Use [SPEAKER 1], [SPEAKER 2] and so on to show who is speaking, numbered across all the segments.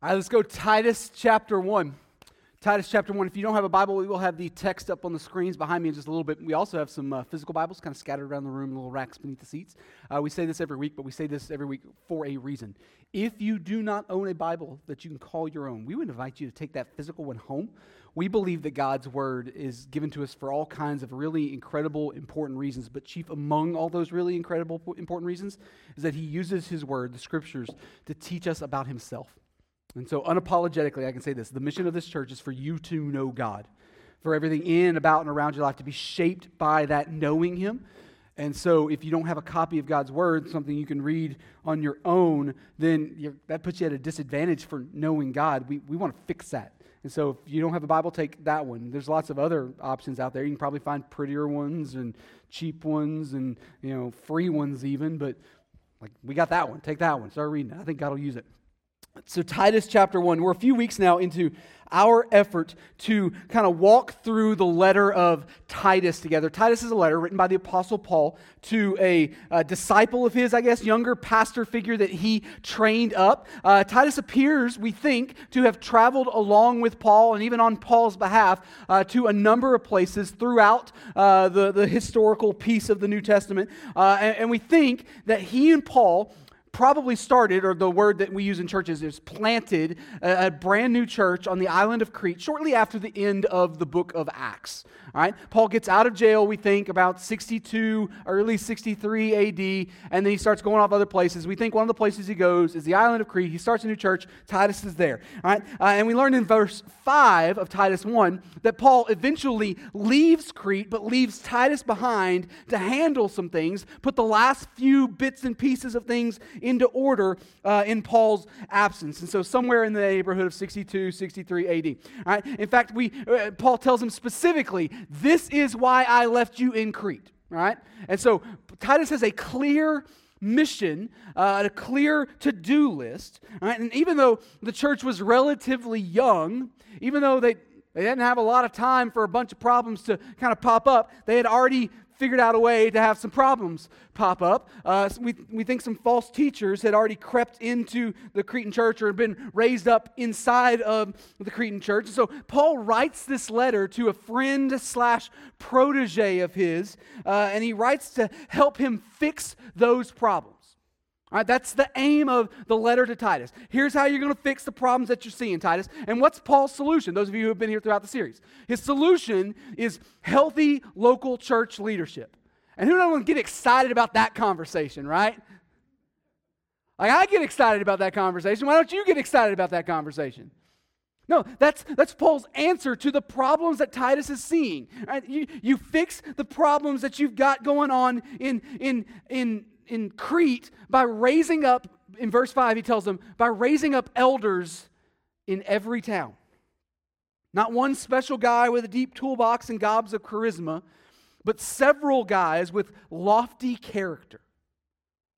[SPEAKER 1] All right, let's go Titus chapter 1. Titus chapter 1. If you don't have a Bible, we will have the text up on the screens behind me in just a little bit. We also have some uh, physical Bibles kind of scattered around the room, little racks beneath the seats. Uh, we say this every week, but we say this every week for a reason. If you do not own a Bible that you can call your own, we would invite you to take that physical one home. We believe that God's Word is given to us for all kinds of really incredible, important reasons, but chief among all those really incredible, important reasons is that He uses His Word, the Scriptures, to teach us about Himself. And so, unapologetically, I can say this the mission of this church is for you to know God, for everything in, about, and around your life to be shaped by that knowing Him. And so, if you don't have a copy of God's Word, something you can read on your own, then that puts you at a disadvantage for knowing God. We, we want to fix that. And so, if you don't have a Bible, take that one. There's lots of other options out there. You can probably find prettier ones and cheap ones and you know free ones even. But like we got that one. Take that one. Start reading it. I think God will use it. So, Titus chapter 1, we're a few weeks now into our effort to kind of walk through the letter of Titus together. Titus is a letter written by the Apostle Paul to a, a disciple of his, I guess, younger pastor figure that he trained up. Uh, Titus appears, we think, to have traveled along with Paul and even on Paul's behalf uh, to a number of places throughout uh, the, the historical piece of the New Testament. Uh, and, and we think that he and Paul probably started, or the word that we use in churches is planted, a, a, brand new church on the island of Crete shortly after the end of the book of Acts. All right? Paul gets out of jail, we think, about 62, early 63 AD, and then he starts going off other places. We think one of the places he goes is the island of Crete. He starts a new church. Titus is there. All right? Uh, and we learn in verse 5 of Titus 1 that Paul eventually leaves Crete, but leaves Titus behind to handle some things, put the last few bits and pieces of things into order uh, in Paul's absence. And so somewhere in the neighborhood of 62, 63 AD. All right? In fact, we, uh, Paul tells him specifically, this is why I left you in Crete. All right? And so Titus has a clear mission, uh, a clear to do list. Right? And even though the church was relatively young, even though they, they didn't have a lot of time for a bunch of problems to kind of pop up, they had already figured out a way to have some problems pop up. Uh, we, we think some false teachers had already crept into the Cretan church or had been raised up inside of the Cretan church. So Paul writes this letter to a friend slash protege of his, uh, and he writes to help him fix those problems. All right, that's the aim of the letter to Titus. Here's how you're going to fix the problems that you're seeing, Titus. And what's Paul's solution? Those of you who have been here throughout the series. His solution is healthy local church leadership. And who doesn't get excited about that conversation, right? Like, I get excited about that conversation. Why don't you get excited about that conversation? No, that's, that's Paul's answer to the problems that Titus is seeing. Right? You, you fix the problems that you've got going on in, in, in in Crete by raising up, in verse 5, he tells them, by raising up elders in every town. Not one special guy with a deep toolbox and gobs of charisma, but several guys with lofty character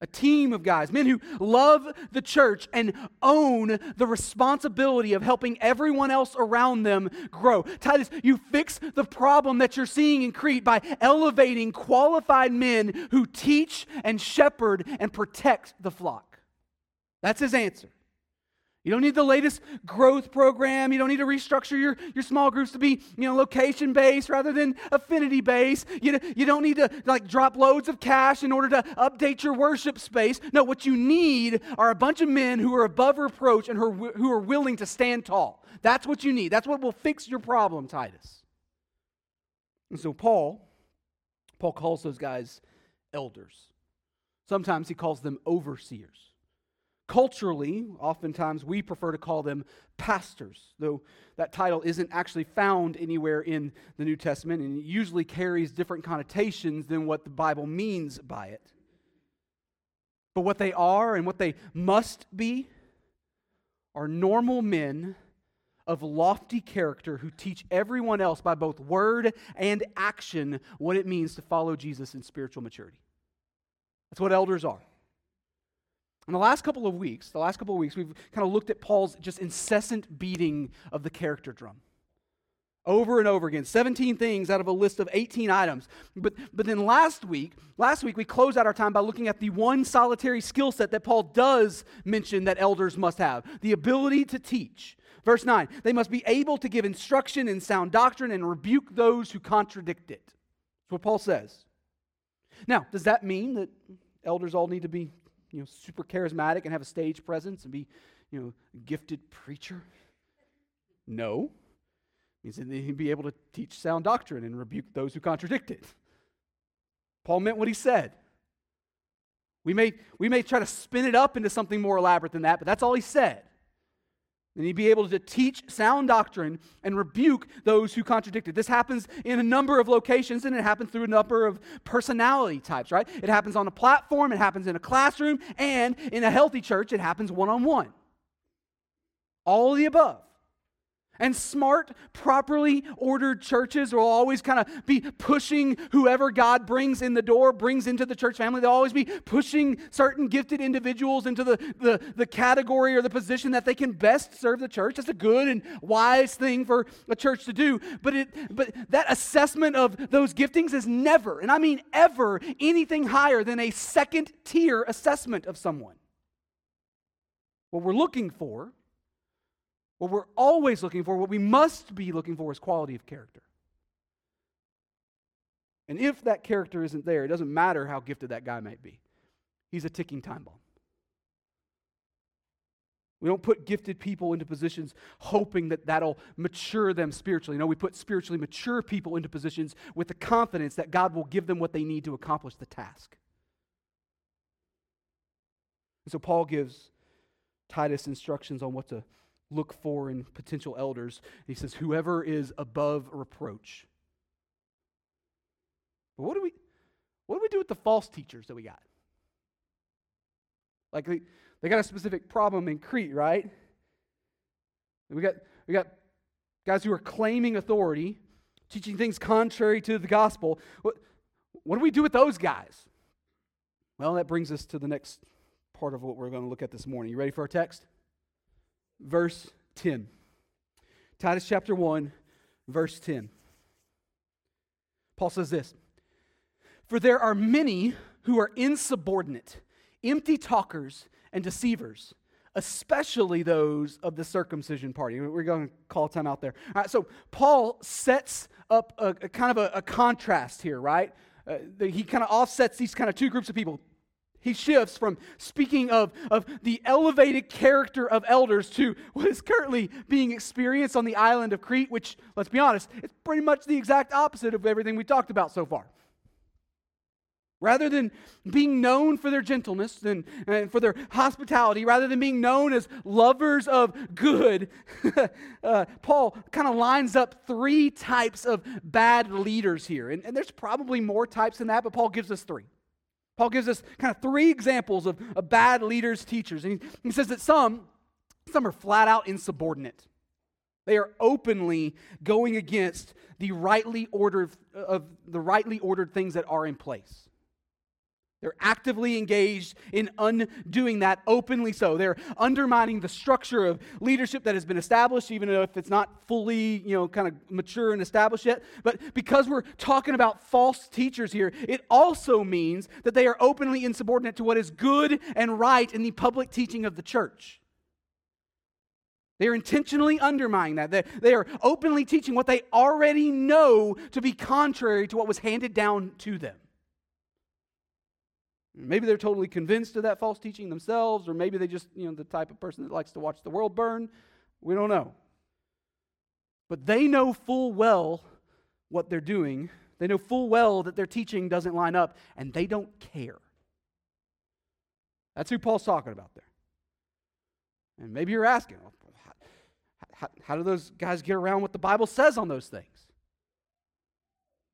[SPEAKER 1] a team of guys, men who love the church and own the responsibility of helping everyone else around them grow. Titus, you fix the problem that you're seeing in Crete by elevating qualified men who teach and shepherd and protect the flock. That's his answer. You don't need the latest growth program. You don't need to restructure your, your small groups to be, you know, location based rather than affinity based. You, you don't need to like drop loads of cash in order to update your worship space. No, what you need are a bunch of men who are above reproach and who are, willing to stand tall. That's what you need. That's what will fix your problem, Titus. And so Paul, Paul calls those guys elders. Sometimes he calls them overseers. Culturally, oftentimes we prefer to call them pastors, though that title isn't actually found anywhere in the New Testament and usually carries different connotations than what the Bible means by it. But what they are and what they must be are normal men of lofty character who teach everyone else by both word and action what it means to follow Jesus in spiritual maturity. That's what elders are. In the last couple of weeks, the last couple of weeks, we've kind of looked at Paul's just incessant beating of the character drum. over and over again 17 things out of a list of 18 items. But, but then last week last week we closed out our time by looking at the one solitary skill set that paul does mention that elders must have the ability to teach. Verse 9 they must be able to give instruction in sound doctrine and rebuke those who contradict it. That's what paul says. Now does that mean that elders all need to be you know super charismatic and have a stage presence and be you know a gifted preacher no means that he'd be able to teach sound doctrine and rebuke those who contradict it. Paul meant what he said. We may, we may try to spin it up into something more elaborate than that, but that's all he said. And he'd be able to teach sound doctrine and rebuke those who contradict it. This happens in a number of locations and it happens through a number of personality types, right? It happens on a platform, it happens in a classroom, and in a healthy church, it happens one on one. All the above. And smart, properly ordered churches will always kind of be pushing whoever God brings in the door, brings into the church family. They'll always be pushing certain gifted individuals into the, the, the category or the position that they can best serve the church. That's a good and wise thing for a church to do. But, it, but that assessment of those giftings is never, and I mean ever, anything higher than a second tier assessment of someone. What we're looking for what we're always looking for, what we must be looking for, is quality of character. And if that character isn't there, it doesn't matter how gifted that guy might be. He's a ticking time bomb. We don't put gifted people into positions hoping that that'll mature them spiritually. No, we put spiritually mature people into positions with the confidence that God will give them what they need to accomplish the task. And so Paul gives Titus instructions on what to look for in potential elders. He says, whoever is above reproach. But what do we what do we do with the false teachers that we got? Like they, they got a specific problem in Crete, right? We got we got guys who are claiming authority, teaching things contrary to the gospel. What, what do we do with those guys? Well, that brings us to the next part of what we're going to look at this morning. You ready for our text? Verse 10. Titus chapter 1, verse 10. Paul says this For there are many who are insubordinate, empty talkers, and deceivers, especially those of the circumcision party. We're going to call time out there. All right, so Paul sets up a, a kind of a, a, contrast here, right? Uh, he kind of offsets these kind of two groups of people he shifts from speaking of, of the elevated character of elders to what is currently being experienced on the island of Crete, which, let's be honest, it's pretty much the exact opposite of everything we talked about so far. Rather than being known for their gentleness and, and for their hospitality, rather than being known as lovers of good, uh, Paul kind of lines up three types of bad leaders here. And, and there's probably more types than that, but Paul gives us three. Paul gives us kind of three examples of, of bad leaders, teachers. And he, he says that some, some are flat out insubordinate. They are openly going against the rightly ordered of the rightly ordered things that are in place. They're actively engaged in undoing that openly so. They're undermining the structure of leadership that has been established, even if it's not fully, you know, kind of mature and established yet. But because we're talking about false teachers here, it also means that they are openly insubordinate to what is good and right in the public teaching of the church. They are intentionally undermining that. They, they are openly teaching what they already know to be contrary to what was handed down to them. Maybe they're totally convinced of that false teaching themselves, or maybe they just, you know, the type of person that likes to watch the world burn. We don't know. But they know full well what they're doing. They know full well that their teaching doesn't line up, and they don't care. That's who Paul's talking about there. And maybe you're asking, how, how, how do those guys get around what the Bible says on those things?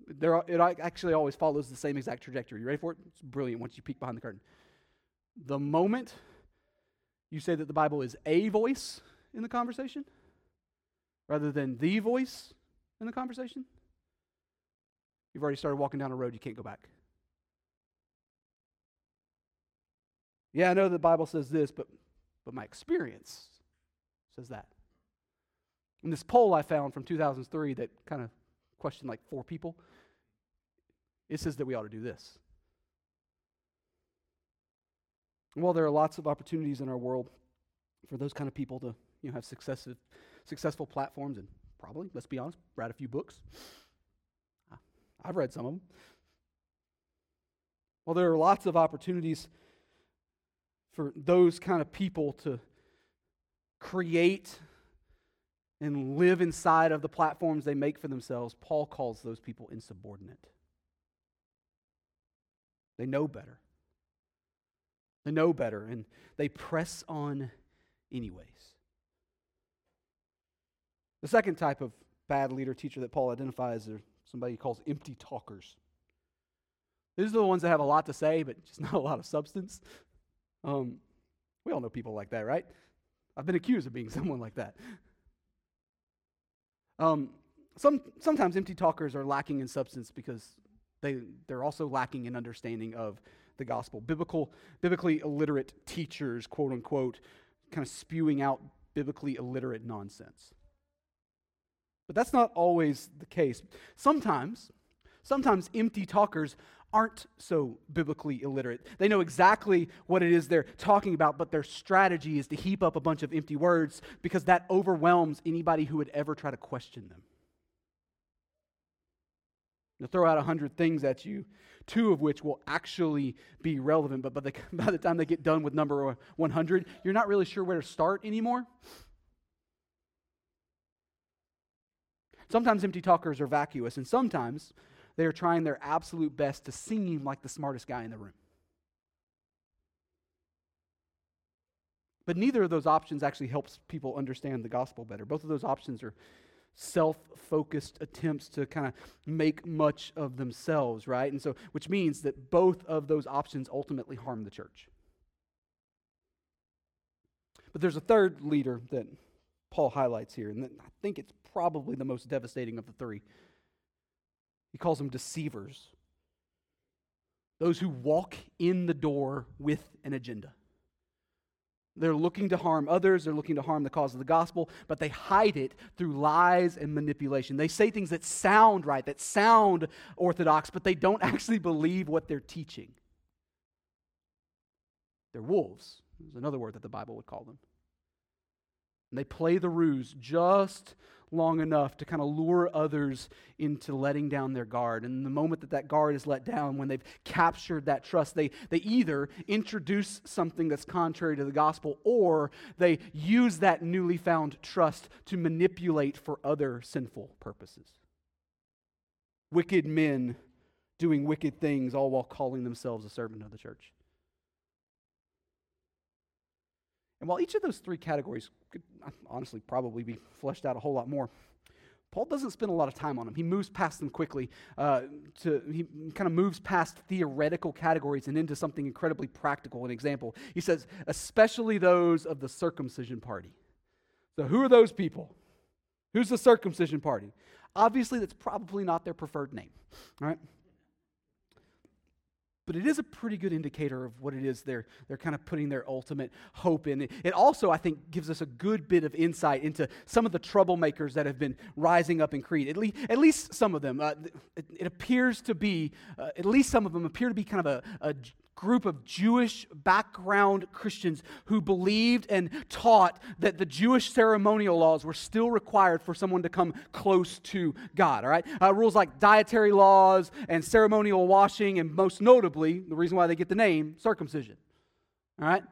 [SPEAKER 1] There, it actually always follows the same exact trajectory. You ready for it? It's brilliant once you peek behind the curtain. The moment you say that the Bible is a voice in the conversation rather than the voice in the conversation, you've already started walking down a road you can't go back. Yeah, I know the Bible says this, but, but my experience says that. In this poll I found from 2003 that kind of questioned like four people, it says that we ought to do this. While there are lots of opportunities in our world for those kind of people to you know, have successive, successful platforms and probably, let's be honest, read a few books. Ah, I've read some of them. Well, there are lots of opportunities for those kind of people to create and live inside of the platforms they make for themselves. Paul calls those people insubordinate. They know better. They know better, and they press on anyways. The second type of bad leader teacher that Paul identifies are somebody he calls empty talkers. These are the ones that have a lot to say, but just not a lot of substance. Um, we all know people like that, right? I've been accused of being someone like that. Um, some, sometimes empty talkers are lacking in substance because they, they're also lacking in understanding of the gospel. Biblical, biblically illiterate teachers, quote unquote, kind of spewing out biblically illiterate nonsense. But that's not always the case. Sometimes, sometimes empty talkers aren't so biblically illiterate. They know exactly what it is they're talking about, but their strategy is to heap up a bunch of empty words because that overwhelms anybody who would ever try to question them. They'll throw out a hundred things at you, two of which will actually be relevant, but by the, by the time they get done with number 100, you're not really sure where to start anymore. Sometimes empty talkers are vacuous, and sometimes they are trying their absolute best to seem like the smartest guy in the room. But neither of those options actually helps people understand the gospel better. Both of those options are self focused attempts to kind of make much of themselves, right? And so, which means that both of those options ultimately harm the church. But there's a third leader that Paul highlights here, and I think it's probably the most devastating of the three. He calls them deceivers. Those who walk in the door with an agenda. They're looking to harm others, they're looking to harm the cause of the gospel, but they hide it through lies and manipulation. They say things that sound right, that sound orthodox, but they don't actually believe what they're teaching. They're wolves, is another word that the Bible would call them. And they play the ruse just long enough to kind of lure others into letting down their guard. And the moment that that guard is let down, when they've captured that trust, they, they either introduce something that's contrary to the gospel or they use that newly found trust to manipulate for other sinful purposes. Wicked men doing wicked things, all while calling themselves a servant of the church. And while each of those three categories could honestly probably be fleshed out a whole lot more, Paul doesn't spend a lot of time on them. He moves past them quickly. Uh, to, he kind of moves past theoretical categories and into something incredibly practical. An example, he says, especially those of the circumcision party. So, who are those people? Who's the circumcision party? Obviously, that's probably not their preferred name. All right? But it is a pretty good indicator of what it is they're, they're kind of putting their ultimate hope in. It also, I think, gives us a good bit of insight into some of the troublemakers that have been rising up in Crete. At least, at least some of them. Uh, it, it, appears to be, uh, at least some of them appear to be kind of a, a group of Jewish background Christians who believed and taught that the Jewish ceremonial laws were still required for someone to come close to God. All right? Uh, rules like dietary laws and ceremonial washing, and most notably, the reason why they get the name, circumcision. All right?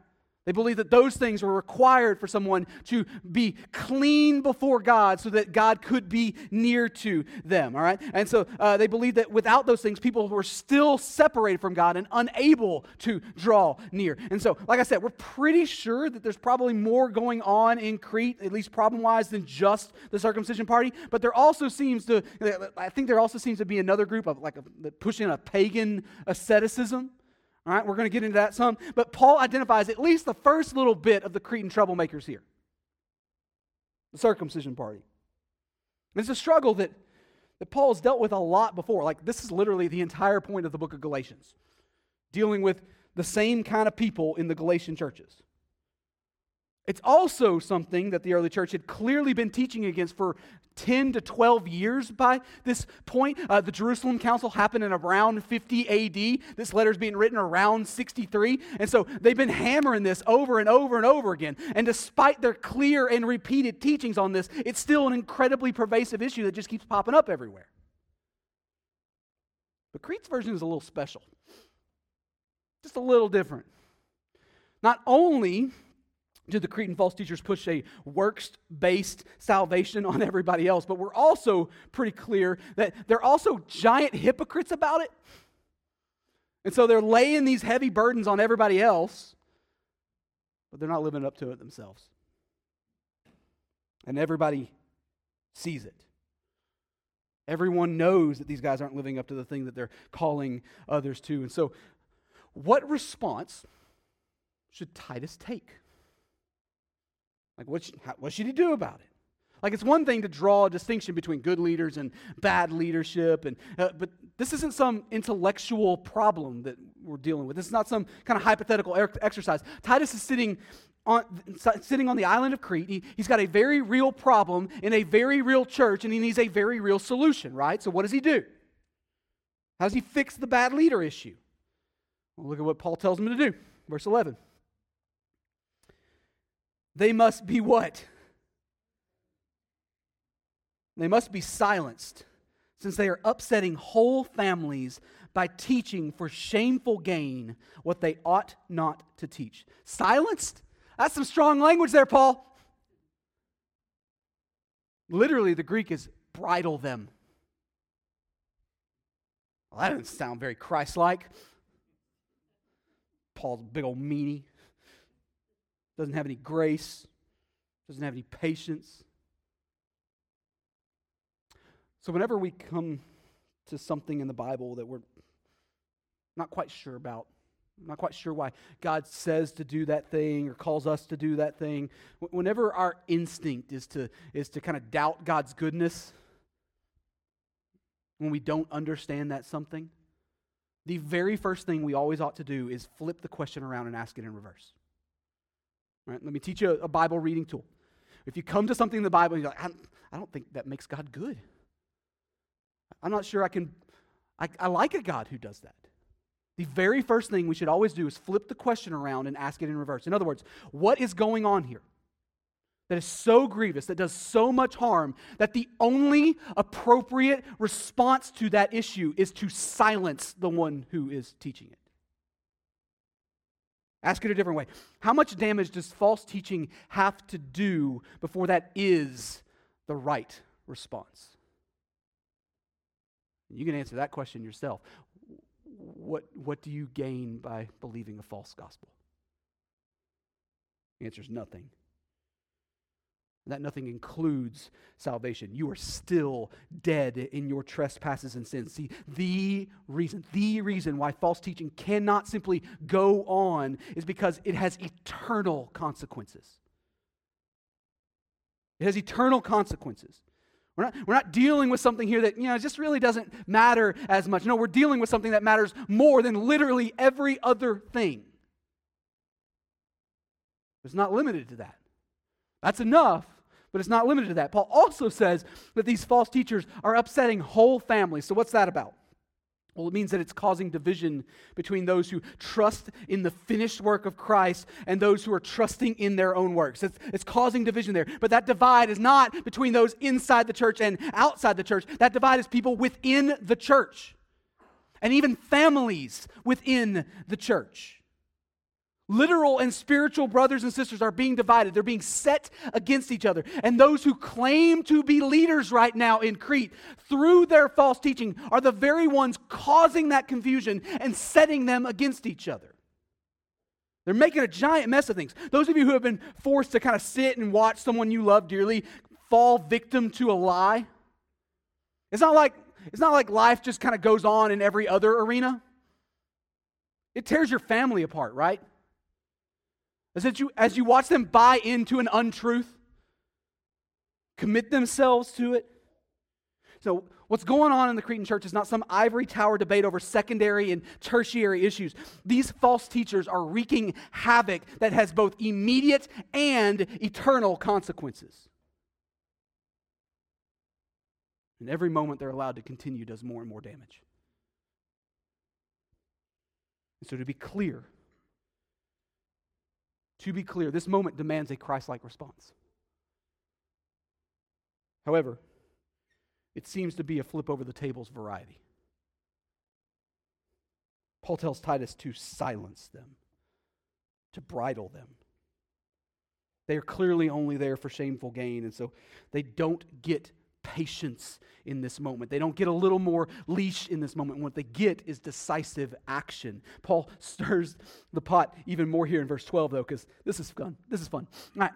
[SPEAKER 1] They believed that those things were required for someone to be clean before God so that God could be near to them, all right? And so uh, they believed that without those things, people were still separated from God and unable to draw near. And so, like I said, we're pretty sure that there's probably more going on in Crete, at least problem wise, than just the circumcision party. But there also seems to, I think there also seems to be another group of like a, pushing a pagan asceticism all right, we're going to get into that some. But Paul identifies at least the first little bit of the Cretan troublemakers here the circumcision party. It's a struggle that, that Paul has dealt with a lot before. Like, this is literally the entire point of the book of Galatians, dealing with the same kind of people in the Galatian churches. It's also something that the early church had clearly been teaching against for 10 to 12 years by this point. Uh, the Jerusalem Council happened in around 50 AD. This letter is being written around 63. And so they've been hammering this over and over and over again. And despite their clear and repeated teachings on this, it's still an incredibly pervasive issue that just keeps popping up everywhere. But Crete's version is a little special, just a little different. Not only do the Cretan false teachers push a works based salvation on everybody else, but we're also pretty clear that they're also giant hypocrites about it. And so they're laying these heavy burdens on everybody else, but they're not living up to it themselves. And everybody sees it. Everyone knows that these guys aren't living up to the thing that they're calling others to. And so, what response should Titus take? Like, what should, how, what should he do about it? Like, it's one thing to draw a distinction between good leaders and bad leadership, and, uh, but this isn't some intellectual problem that we're dealing with. This is not some kind of hypothetical er- exercise. Titus is sitting on, sitting on the island of Crete. He, he's got a very real problem in a very real church, and he needs a very real solution, right? So, what does he do? How does he fix the bad leader issue? Well, look at what Paul tells him to do. Verse 11. They must be what? They must be silenced, since they are upsetting whole families by teaching for shameful gain what they ought not to teach. Silenced? That's some strong language there, Paul. Literally, the Greek is bridle them. Well, that doesn't sound very Christ like. Paul's big old meanie doesn't have any grace, doesn't have any patience. So, whenever we come to something in the Bible that we're not quite sure about, not quite sure why God says to do that thing or calls us to do that thing, whenever our instinct is to, is to kind of doubt God's goodness, when we don't understand that something, the very first thing we always ought to do is flip the question around and ask it in reverse. Right? Let me teach you a, Bible reading tool. If you come to something in the Bible and you're like, I, I don't think that makes God good. I'm not sure I can, I, I like a God who does that. The very first thing we should always do is flip the question around and ask it in reverse. In other words, what is going on here that is so grievous, that does so much harm, that the only appropriate response to that issue is to silence the one who is teaching it? Ask it a different way. How much damage does false teaching have to do before that is the right response? You can answer that question yourself. What, what do you gain by believing a false gospel? The answer is nothing. That nothing includes salvation. You are still dead in your trespasses and sins. See, the reason, the reason why false teaching cannot simply go on is because it has eternal consequences. It has eternal consequences. We're not, we're not dealing with something here that, you know, just really doesn't matter as much. No, we're dealing with something that matters more than literally every other thing. It's not limited to that. That's enough but it's not limited to that. Paul also says that these false teachers are upsetting whole families. So, what's that about? Well, it means that it's causing division between those who trust in the finished work of Christ and those who are trusting in their own works. It's, it's, causing division there. But that divide is not between those inside the church and outside the church. That divide is people within the church and even families within the church. Literal and spiritual brothers and sisters are being divided. They're being set against each other. And those who claim to be leaders right now in Crete through their false teaching are the very ones causing that confusion and setting them against each other. They're making a giant mess of things. Those of you who have been forced to kind of sit and watch someone you love dearly fall victim to a lie, it's not like, it's not like life just kind of goes on in every other arena. It tears your family apart, right? As you, as you watch them buy into an untruth, commit themselves to it. So, what's going on in the Cretan church is not some ivory tower debate over secondary and tertiary issues. These false teachers are wreaking havoc that has both immediate and eternal consequences. And every moment they're allowed to continue does more and more damage. And so, to be clear, to be clear, this moment demands a Christ like response. However, it seems to be a flip over the tables variety. Paul tells Titus to silence them, to bridle them. They are clearly only there for shameful gain, and so they don't get patience in this moment. They don't get a little more leash in this moment. What they get is decisive action. Paul stirs the pot even more here in verse 12, though, because this is fun. This is fun. All right.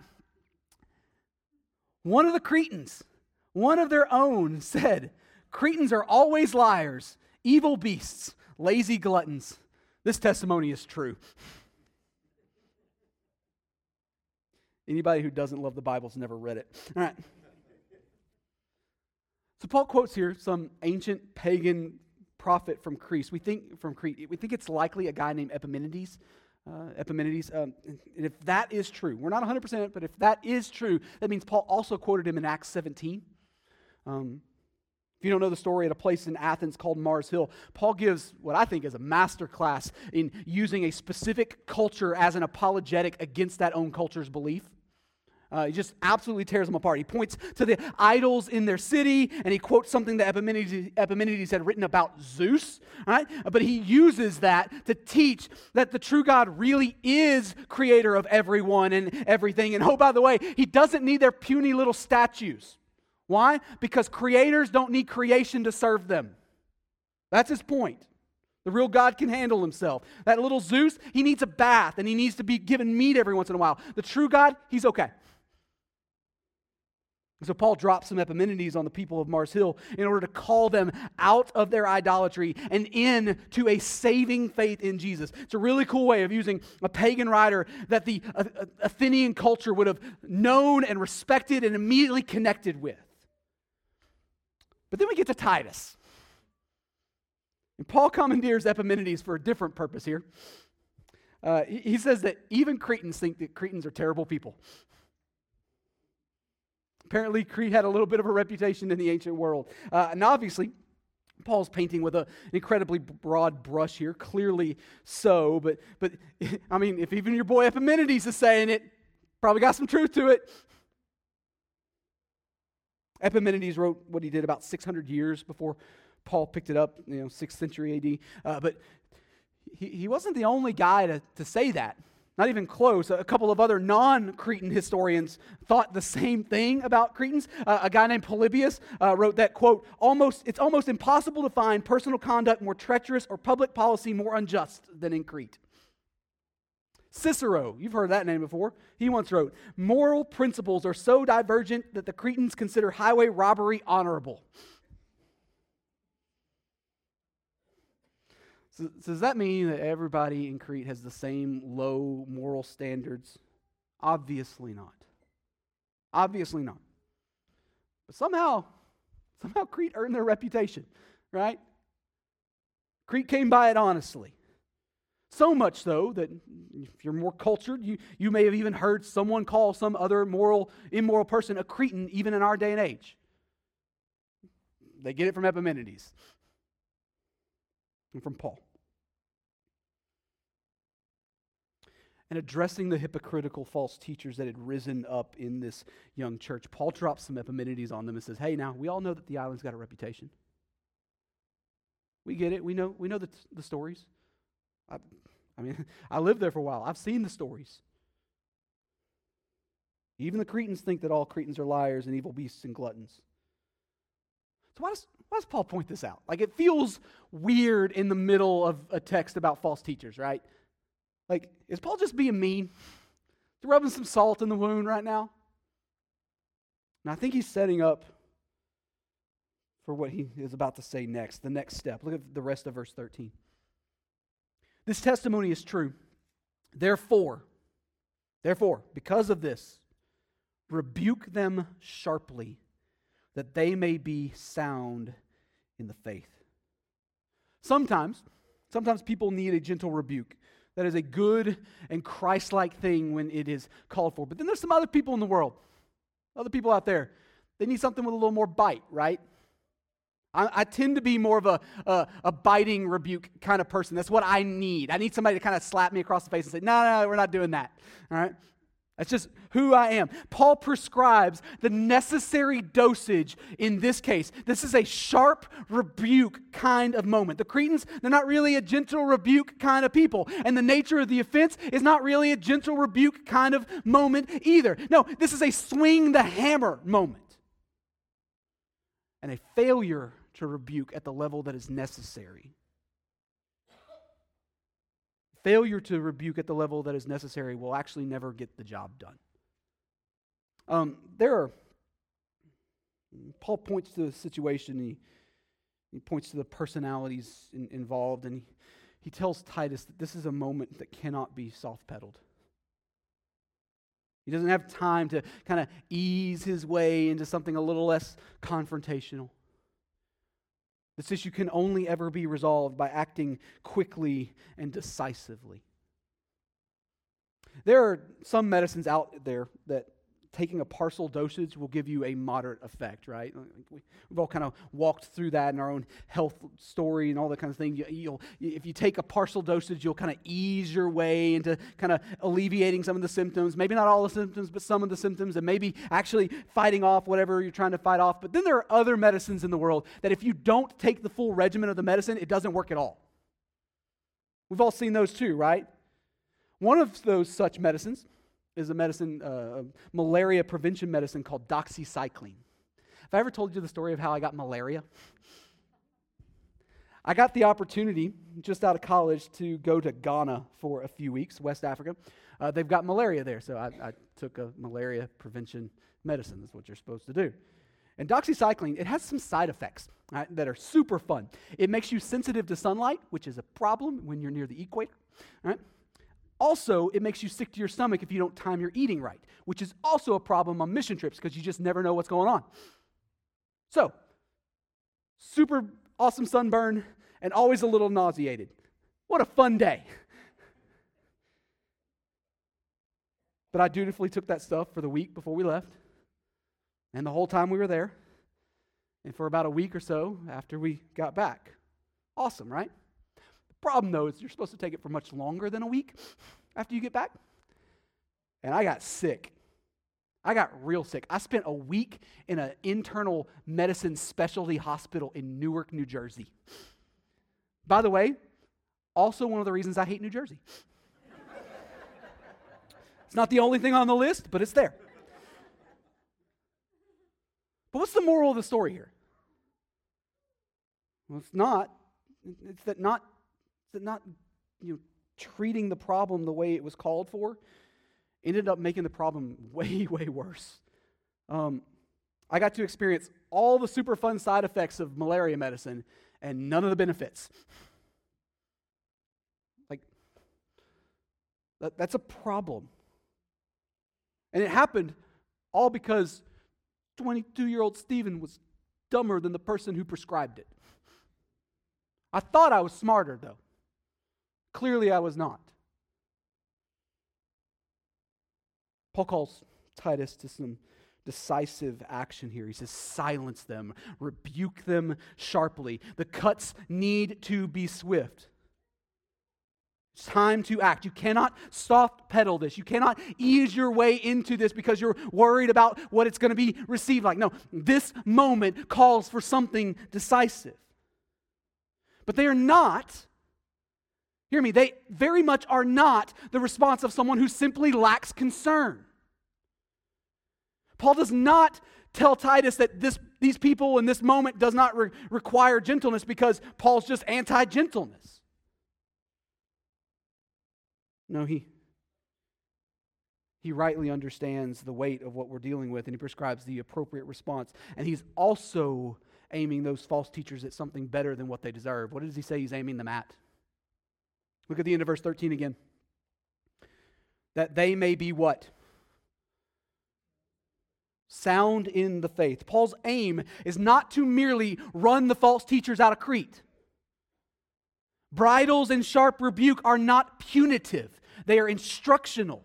[SPEAKER 1] One of the Cretans, one of their own, said, Cretans are always liars, evil beasts, lazy gluttons. This testimony is true. Anybody who doesn't love the Bible has never read it. All right. So Paul quotes here some ancient pagan prophet from Crete. We think from Crete. We think it's likely a guy named Epimenides. Uh, Epimenides. Um, and if that is true, we're not 100%, but if that is true, that means Paul also quoted him in Acts 17. Um, if you don't know the story, at a place in Athens called Mars Hill, Paul gives what I think is a master class in using a specific culture as an apologetic against that own culture's belief. Uh, he just absolutely tears them apart. He points to the idols in their city, and he quotes something that Epimenides, Epimenides had written about Zeus. Right? But he uses that to teach that the true God really is creator of everyone and everything. And oh, by the way, he doesn't need their puny little statues. Why? Because creators don't need creation to serve them. That's his point. The real God can handle himself. That little Zeus, he needs a bath and he needs to be given meat every once in a while. The true God, he's okay. So Paul drops some Epimenides on the people of Mars Hill in order to call them out of their idolatry and in to a saving faith in Jesus. It's a really cool way of using a pagan writer that the Athenian culture would have known and respected and immediately connected with. But then we get to Titus. And Paul commandeers Epimenides for a different purpose here. Uh, he says that even Cretans think that Cretans are terrible people. Apparently, Crete had a little bit of a reputation in the ancient world. Uh, and obviously, Paul's painting with a, an incredibly broad brush here, clearly so. But, but I mean, if even your boy Epimenides is saying it, probably got some truth to it. Epimenides wrote what he did about 600 years before Paul picked it up, you know, 6th century AD. Uh, but he, he wasn't the only guy to, to say that. Not even close. A couple of other non Cretan historians thought the same thing about Cretans. Uh, a guy named Polybius uh, wrote that, quote, almost, it's almost impossible to find personal conduct more treacherous or public policy more unjust than in Crete. Cicero, you've heard that name before. He once wrote, Moral principles are so divergent that the Cretans consider highway robbery honorable. So, so, does that mean that everybody in Crete has the same low moral standards? Obviously not. Obviously not. But somehow, somehow Crete earned their reputation, right? Crete came by it honestly. So much so that if you're more cultured, you, you may have even heard someone call some other moral, immoral person a Cretan, even in our day and age. They get it from Epimenides and from Paul. And addressing the hypocritical false teachers that had risen up in this young church. Paul drops some Epimenides on them and says, Hey, now, we all know that the island's got a reputation. We get it. We know, we know the, the stories. I, I mean, I lived there for a while. I've seen the stories. Even the Cretans think that all Cretans are liars and evil beasts and gluttons. So why does, why does Paul point this out? Like it feels weird in the middle of a text about false teachers, right? Like, is Paul just being mean? Is rubbing some salt in the wound right now? And I think he's setting up for what he is about to say next, the next step. Look at the rest of verse 13. This testimony is true. Therefore, therefore, because of this, rebuke them sharply that they may be sound in the faith. Sometimes, sometimes people need a gentle rebuke. That is a good and Christ like thing when it is called for. But then there's some other people in the world, other people out there, they need something with a little more bite, right? I, I tend to be more of a, a, a, biting rebuke kind of person. That's what I need. I need somebody to kind of slap me across the face and say, no, no, no we're not doing that. All right? That's just who I am. Paul prescribes the necessary dosage in this case. This is a sharp rebuke kind of moment. The Cretans, they're not really a gentle rebuke kind of people. And the nature of the offense is not really a gentle rebuke kind of moment either. No, this is a swing the hammer moment. And a failure to rebuke at the level that is necessary. Failure to rebuke at the level that is necessary will actually never get the job done. Um, there are, Paul points to the situation, he, he points to the personalities in, involved, and he, he tells Titus that this is a moment that cannot be soft pedaled. He doesn't have time to kind of ease his way into something a little less confrontational. This issue can only ever be resolved by acting quickly and decisively. There are some medicines out there that taking a partial dosage will give you a moderate effect, right? We've all kind of walked through that in our own health story and all that kind of thing. You, if you take a partial dosage, you'll kind of ease your way into kind of alleviating some of the symptoms. Maybe not all the symptoms, but some of the symptoms, and maybe actually fighting off whatever you're trying to fight off. But then there are other medicines in the world that if you don't take the full regimen of the medicine, it doesn't work at all. We've all seen those too, right? One of those such medicines is a medicine, uh, malaria prevention medicine called doxycycline. Have I ever told you the story of how I got malaria? I got the opportunity just out of college to go to Ghana for a few weeks, West Africa. Uh, they've got malaria there, so I, I, took a malaria prevention medicine. That's what you're supposed to do. And doxycycline, it has some side effects right, that are super fun. It makes you sensitive to sunlight, which is a problem when you're near the equator. Also, it makes you sick to your stomach if you don't time your eating right, which is also a problem on mission trips because you just never know what's going on. So, super awesome sunburn and always a little nauseated. What a fun day. But I dutifully took that stuff for the week before we left, and the whole time we were there, and for about a week or so after we got back. Awesome, right? Problem though is you're supposed to take it for much longer than a week after you get back. And I got sick. I got real sick. I spent a week in an internal medicine specialty hospital in Newark, New Jersey. By the way, also one of the reasons I hate New Jersey. it's not the only thing on the list, but it's there. But what's the moral of the story here? Well, it's not. It's that not that not you know, treating the problem the way it was called for ended up making the problem way, way worse. Um, I got to experience all the super fun side effects of malaria medicine and none of the benefits. Like, that, that's a problem. And it happened all because 22 year old Stephen was dumber than the person who prescribed it. I thought I was smarter, though. Clearly, I was not. Paul calls Titus to some decisive action here. He says, silence them, rebuke them sharply. The cuts need to be swift. It's time to act. You cannot soft pedal this. You cannot ease your way into this because you're worried about what it's going to be received like. No, this moment calls for something decisive. But they are not Hear me, they very much are not the response of someone who simply lacks concern. Paul does not tell Titus that this, these people in this moment does not re- require gentleness because Paul's just anti gentleness. No, he, he rightly understands the weight of what we're dealing with and he prescribes the appropriate response. And he's also aiming those false teachers at something better than what they deserve. What does he say he's aiming them at? Look at the end of verse 13 again. That they may be what? sound in the faith. Paul's aim is not to merely run the false teachers out of Crete. Bridles and sharp rebuke are not punitive, they are instructional.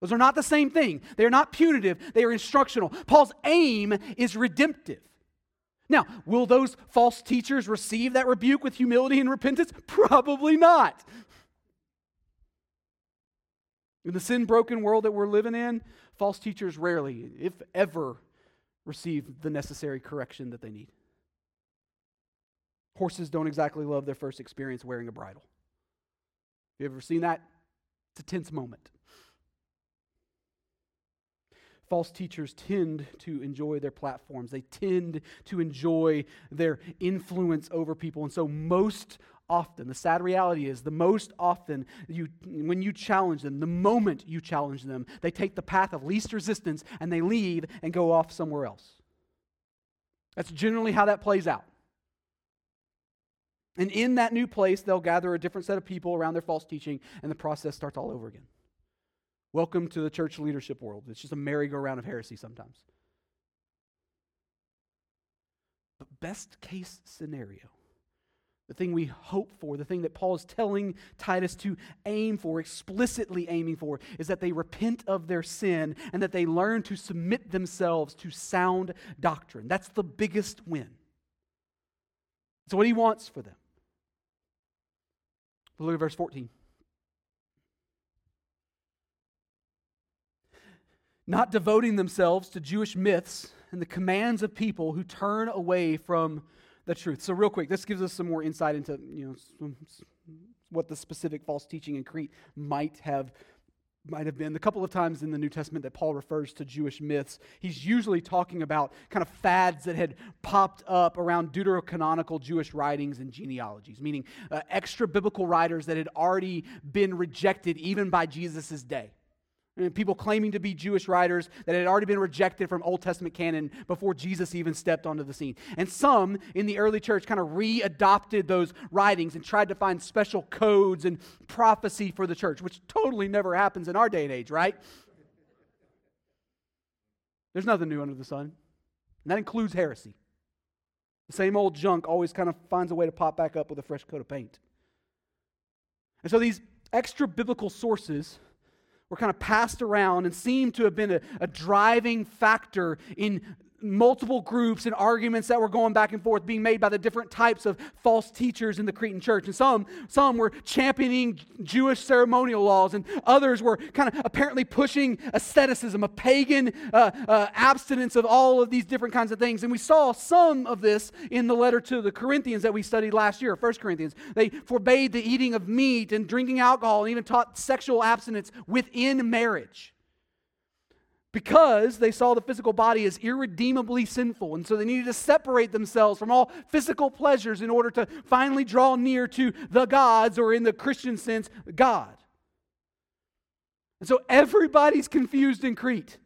[SPEAKER 1] Those are not the same thing. They are not punitive, they are instructional. Paul's aim is redemptive. Now, will those false teachers receive that rebuke with humility and repentance? Probably not. In the sin broken world that we're living in, false teachers rarely, if ever, receive the necessary correction that they need. Horses don't exactly love their first experience wearing a bridle. You ever seen that? It's a tense moment. False teachers tend to enjoy their platforms. They tend to enjoy their influence over people. And so, most often, the sad reality is, the most often you, when you challenge them, the moment you challenge them, they take the path of least resistance and they leave and go off somewhere else. That's generally how that plays out. And in that new place, they'll gather a different set of people around their false teaching, and the process starts all over again. Welcome to the church leadership world. It's just a merry-go-round of heresy sometimes. But best case scenario, the thing we hope for, the thing that Paul is telling Titus to aim for, explicitly aiming for, is that they repent of their sin and that they learn to submit themselves to sound doctrine. That's the biggest win. It's what he wants for them. Look at verse 14. Not devoting themselves to Jewish myths and the commands of people who turn away from the truth. So, real quick, this gives us some more insight into you know what the specific false teaching in Crete might have might have been the couple of times in the New Testament that Paul refers to Jewish myths. He's usually talking about kind of fads that had popped up around deuterocanonical Jewish writings and genealogies, meaning uh, extra biblical writers that had already been rejected even by Jesus' day. And people claiming to be Jewish writers that had already been rejected from Old Testament canon before Jesus even stepped onto the scene. And some in the early church kind of readopted those writings and tried to find special codes and prophecy for the church, which totally never happens in our day and age, right? There's nothing new under the sun. And that includes heresy. The same old junk always kind of finds a way to pop back up with a fresh coat of paint. And so these extra biblical sources were kind of passed around and seem to have been a, a driving factor in multiple groups and arguments that were going back and forth being made by the different types of false teachers in the Cretan church. And some, some were championing Jewish ceremonial laws, and others were kind of apparently pushing asceticism, a pagan uh, uh, abstinence of all of these different kinds of things. And we saw some of this in the letter to the Corinthians that we studied last year, 1 Corinthians. They forbade the eating of meat and drinking alcohol and even taught sexual abstinence within marriage because they saw the physical body as irredeemably sinful. And so they needed to separate themselves from all physical pleasures in order to finally draw near to the gods, or in the Christian sense, God. And so everybody's confused in Crete.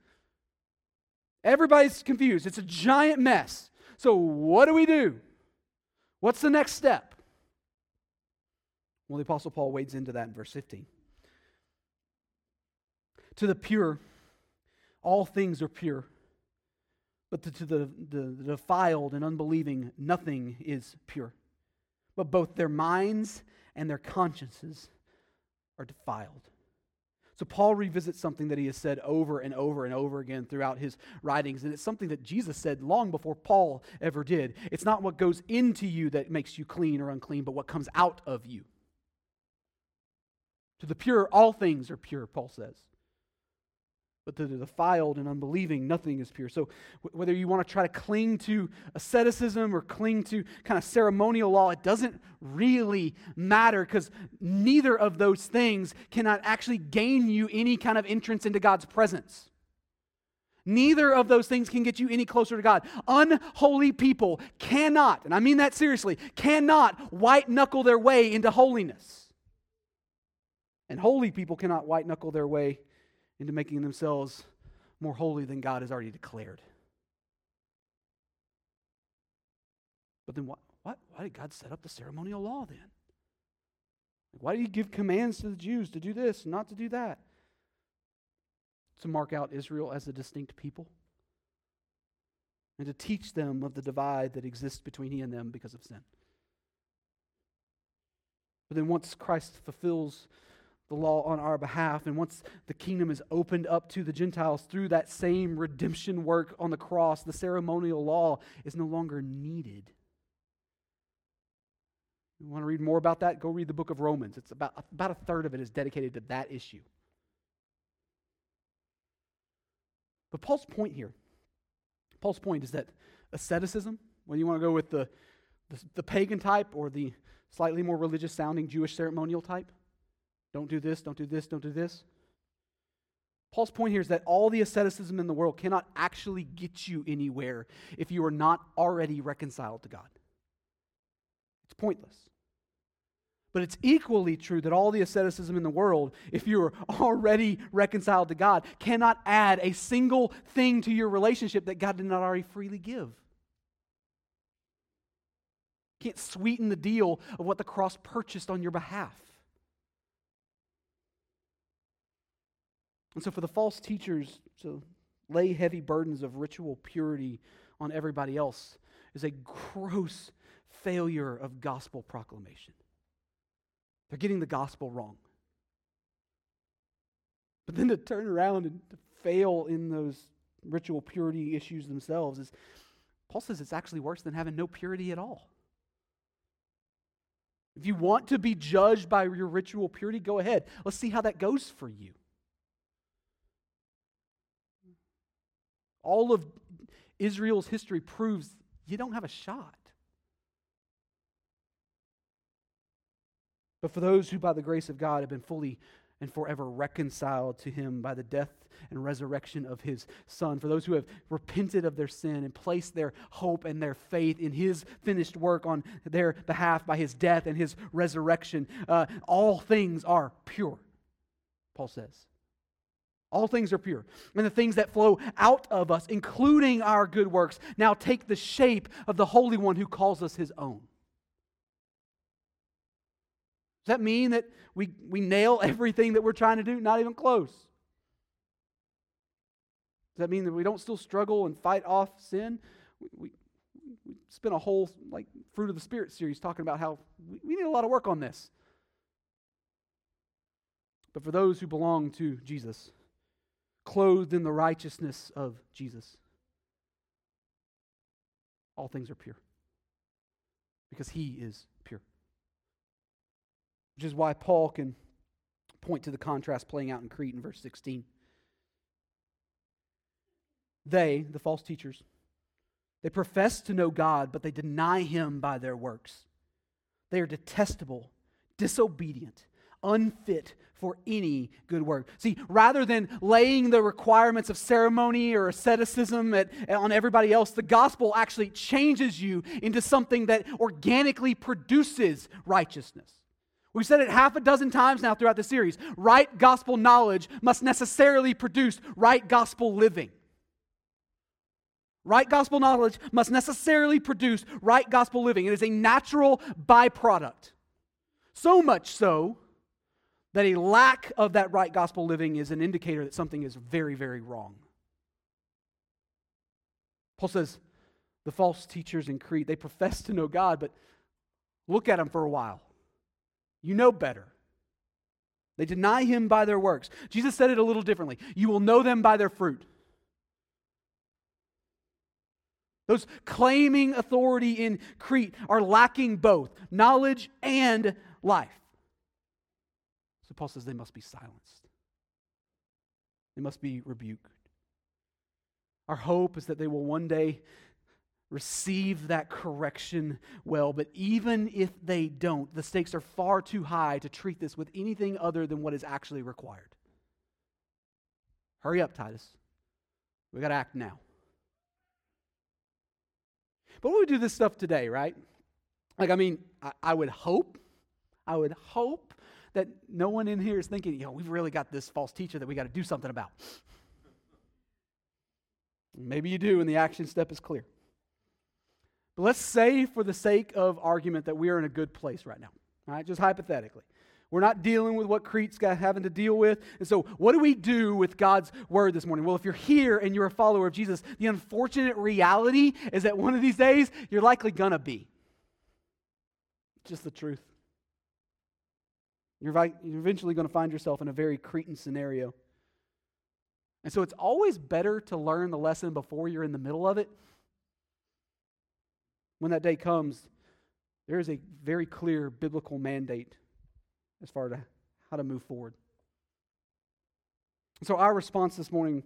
[SPEAKER 1] Everybody's confused. It's a giant mess. So, what do we do? What's the next step? Well, the Apostle Paul wades into that in verse 15. To the pure, all things are pure. But to the, the, the defiled and unbelieving, nothing is pure. But both their minds and their consciences are defiled. So, Paul revisits something that he has said over and over and over again throughout his writings, and it's something that Jesus said long before Paul ever did. It's not what goes into you that makes you clean or unclean, but what comes out of you. To the pure, all things are pure, Paul says. But to the defiled and unbelieving, nothing is pure. So, whether you want to try to cling to asceticism or cling to kind of ceremonial law, it doesn't really matter because neither of those things cannot actually gain you any kind of entrance into God's presence. Neither of those things can get you any closer to God. Unholy people cannot, and I mean that seriously, cannot white knuckle their way into holiness. And holy people cannot white knuckle their way into making themselves more holy than God has already declared. But then what, what, why did God set up the ceremonial law then? Why did he give commands to the Jews to do this and not to do that? to mark out Israel as a distinct people and to teach them of the divide that exists between he and them because of sin. But then once Christ fulfills the law on our behalf, and once the kingdom is opened up to the Gentiles through that same redemption work on the cross, the ceremonial law is no longer needed. You want to read more about that? Go read the book of Romans. It's about, about a third of it is dedicated to that issue. But Paul's point here, Paul's point is that asceticism, when you want to go with the, the, the pagan type or the slightly more religious sounding Jewish ceremonial type, don't do this, don't do this, don't do this. Paul's point here is that all the asceticism in the world cannot actually get you anywhere if you are not already reconciled to God. It's pointless. But it's equally true that all the asceticism in the world, if you're already reconciled to God, cannot add a single thing to your relationship that God did not already freely give. Can't sweeten the deal of what the cross purchased on your behalf. And so, for the false teachers to lay heavy burdens of ritual purity on everybody else is a gross failure of gospel proclamation. They're getting the gospel wrong. But then to turn around and to fail in those ritual purity issues themselves is Paul says it's actually worse than having no purity at all. If you want to be judged by your ritual purity, go ahead. Let's see how that goes for you. All of Israel's history proves you don't have a shot. But for those who, by the grace of God, have been fully and forever reconciled to Him by the death and resurrection of His Son, for those who have repented of their sin and placed their hope and their faith in His finished work on their behalf by His death and His resurrection, uh, all things are pure, Paul says. All things are pure. And the things that flow out of us, including our good works, now take the shape of the Holy One who calls us His own. Does that mean that we, we nail everything that we're trying to do? Not even close. Does that mean that we don't still struggle and fight off sin? We, we, we spent a whole like fruit of the spirit series talking about how we, we need a lot of work on this. But for those who belong to Jesus, clothed in the righteousness of Jesus, all things are pure because he is pure which is why Paul can point to the contrast playing out in Crete in verse 16. They, the false teachers, they profess to know God, but they deny him by their works. They are detestable, disobedient, unfit for any good work. See, rather than laying the requirements of ceremony or asceticism at, on everybody else, the gospel actually changes you into something that organically produces righteousness. We've said it half a dozen times now throughout the series. Right gospel knowledge must necessarily produce right gospel living. Right gospel knowledge must necessarily produce right gospel living. It is a natural byproduct. So much so that a lack of that right gospel living is an indicator that something is very, very wrong. Paul says the false teachers in Crete, they profess to know God, but look at them for a while. You know better. They deny him by their works. Jesus said it a little differently. You will know them by their fruit. Those claiming authority in Crete are lacking both knowledge and life. Paul says they must be silenced, they must be rebuked. Our hope is that they will one day receive that correction well. But even if they don't, the stakes are far too high to treat this with anything other than what is actually required. Hurry up, Titus. We got to act now. But we do this stuff today, right? Like, I mean, I, I, would hope, I would hope that no one in here is thinking, you know, we've really got this false teacher that we got to do something about. Maybe you do, and the action step is clear. But let's say, for the sake of argument, that we are in a good place right now. All right, just hypothetically. We're not dealing with what Crete's got having to deal with. And so, what do we do with God's word this morning? Well, if you're here and you're a follower of Jesus, the unfortunate reality is that one of these days you're likely going to be. Just the truth. You're, eventually going to find yourself in a very Cretan scenario. And so, it's always better to learn the lesson before you're in the middle of it. When that day comes, there is a very clear biblical mandate as far as how to move forward. So, our response this morning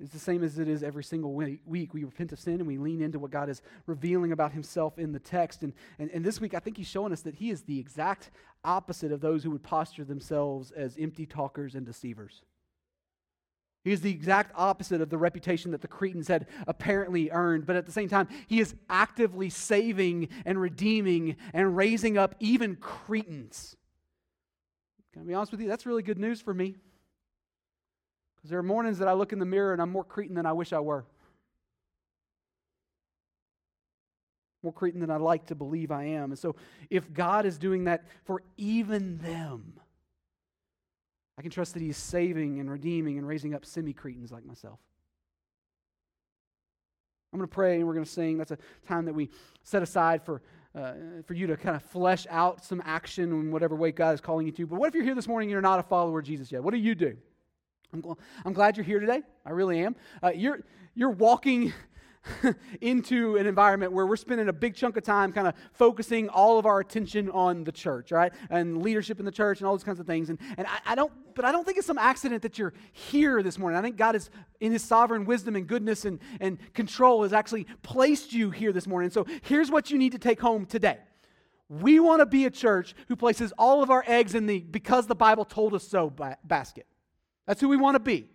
[SPEAKER 1] is the same as it is every single week. We repent of sin and we lean into what God is revealing about Himself in the text. And, and, and this week, I think He's showing us that He is the exact opposite of those who would posture themselves as empty talkers and deceivers. He is the exact opposite of the reputation that the Cretans had apparently earned. But at the same time, he is actively saving and redeeming and raising up even Cretans. Can I be honest with you? That's really good news for me. Because there are mornings that I look in the mirror and I'm more Cretan than I wish I were. More Cretan than I like to believe I am. And so if God is doing that for even them, I can trust that He's saving and redeeming and raising up semi Cretans like myself. I'm going to pray and we're going to sing. That's a time that we set aside for, uh, for you to kind of flesh out some action in whatever way God is calling you to. But what if you're here this morning and you're not a follower of Jesus yet? What do you do? I'm, gl- I'm glad you're here today. I really am. Uh, you're, you're walking into an environment where we're spending a big chunk of time kind of focusing all of our attention on the church, right? And leadership in the church and all those kinds of things. And, and I, I don't, but I don't think it's some accident that you're here this morning. I think God is, in his sovereign wisdom and goodness and, and control, has actually placed you here this morning. So here's what you need to take home today. We want to be a church who places all of our eggs in the because the Bible told us so basket. That's who we want to be.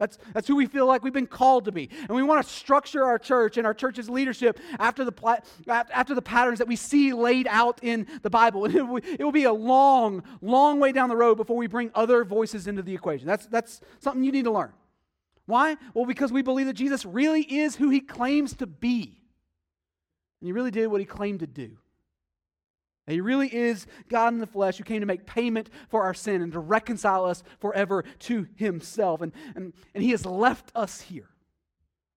[SPEAKER 1] That's, that's who we feel like we've been called to be. And we want to structure our church and our church's leadership after the, after the patterns that we see laid out in the Bible. And it will, be a long, long way down the road before we bring other voices into the equation. That's, that's something you need to learn. Why? Well, because we believe that Jesus really is who he claims to be. And he really did what he claimed to do. He really is God in the flesh who came to make payment for our sin and to reconcile us forever to himself. And, and, and he has left us here.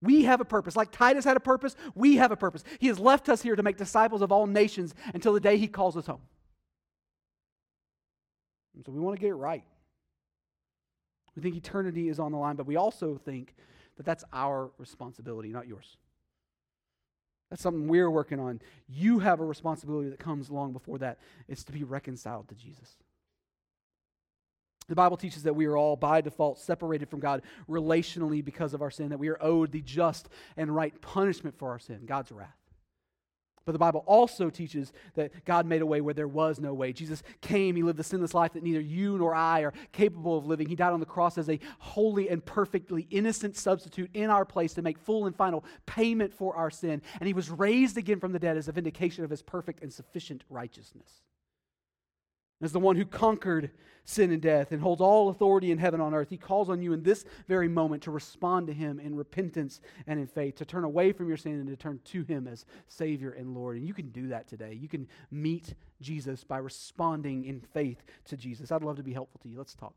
[SPEAKER 1] We have a purpose. Like Titus had a purpose, we have a purpose. He has left us here to make disciples of all nations until the day he calls us home. And so we want to get it right. We think eternity is on the line, but we also think that that's our responsibility, not yours. That's something we're working on. You have a responsibility that comes long before that. It's to be reconciled to Jesus. The Bible teaches that we are all by default separated from God relationally because of our sin, that we are owed the just and right punishment for our sin, God's wrath. But the Bible also teaches that God made a way where there was no way. Jesus came, He lived the sinless life that neither you nor I are capable of living. He died on the cross as a holy and perfectly innocent substitute in our place to make full and final payment for our sin. And He was raised again from the dead as a vindication of His perfect and sufficient righteousness as the one who conquered sin and death and holds all authority in heaven and on earth, he calls on you in this very moment to respond to him in repentance and in faith, to turn away from your sin and to turn to him as Savior and Lord. And you can do that today. You can meet Jesus by responding in faith to Jesus. I'd love to be helpful to you. Let's talk.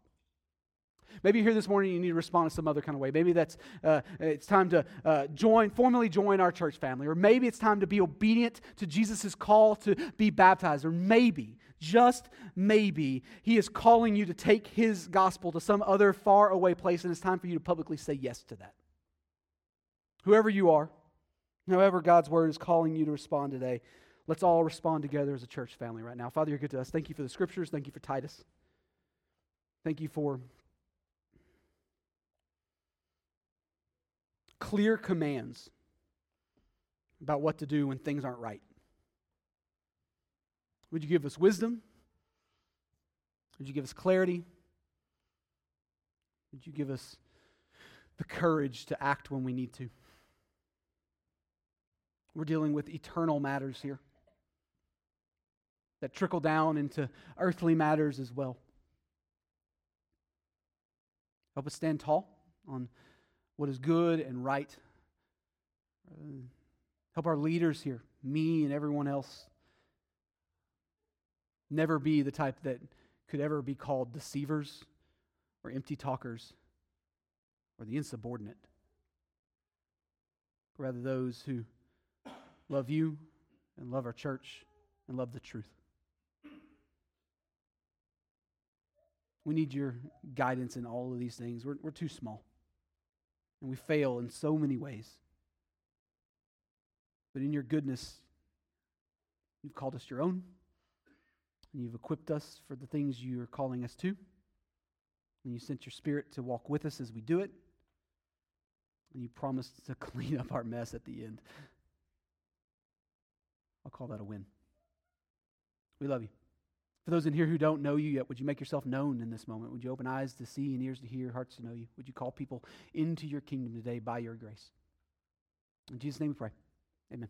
[SPEAKER 1] Maybe you're here this morning you need to respond in some other kind of way. Maybe that's uh, it's time to uh, join, formally join our church family, or maybe it's time to be obedient to Jesus' call to be baptized, or maybe just maybe, he is calling you to take his gospel to some other far away place, and it's time for you to publicly say yes to that. Whoever you are, however God's word is calling you to respond today, let's all respond together as a church family right now. Father, you're good to us. Thank you for the scriptures. Thank you for Titus. Thank you for clear commands about what to do when things aren't right. Would you give us wisdom? Would you give us clarity? Would you give us the courage to act when we need to? We're dealing with eternal matters here that trickle down into earthly matters as well. Help us stand tall on what is good and right. Uh, help our leaders here, me and everyone else, Never be the type that could ever be called deceivers or empty talkers or the insubordinate. Rather, those who love you and love our church and love the truth. We need your guidance in all of these things. We're, we're too small. And we fail in so many ways. But in your goodness, you've called us your own. And you've equipped us for the things you are calling us to. And you sent your spirit to walk with us as we do it. And you promised to clean up our mess at the end. I'll call that a win. We love you. For those in here who don't know you yet, would you make yourself known in this moment? Would you open eyes to see and ears to hear, hearts to know you? Would you call people into your kingdom today by your grace? In Jesus' name we pray. Amen.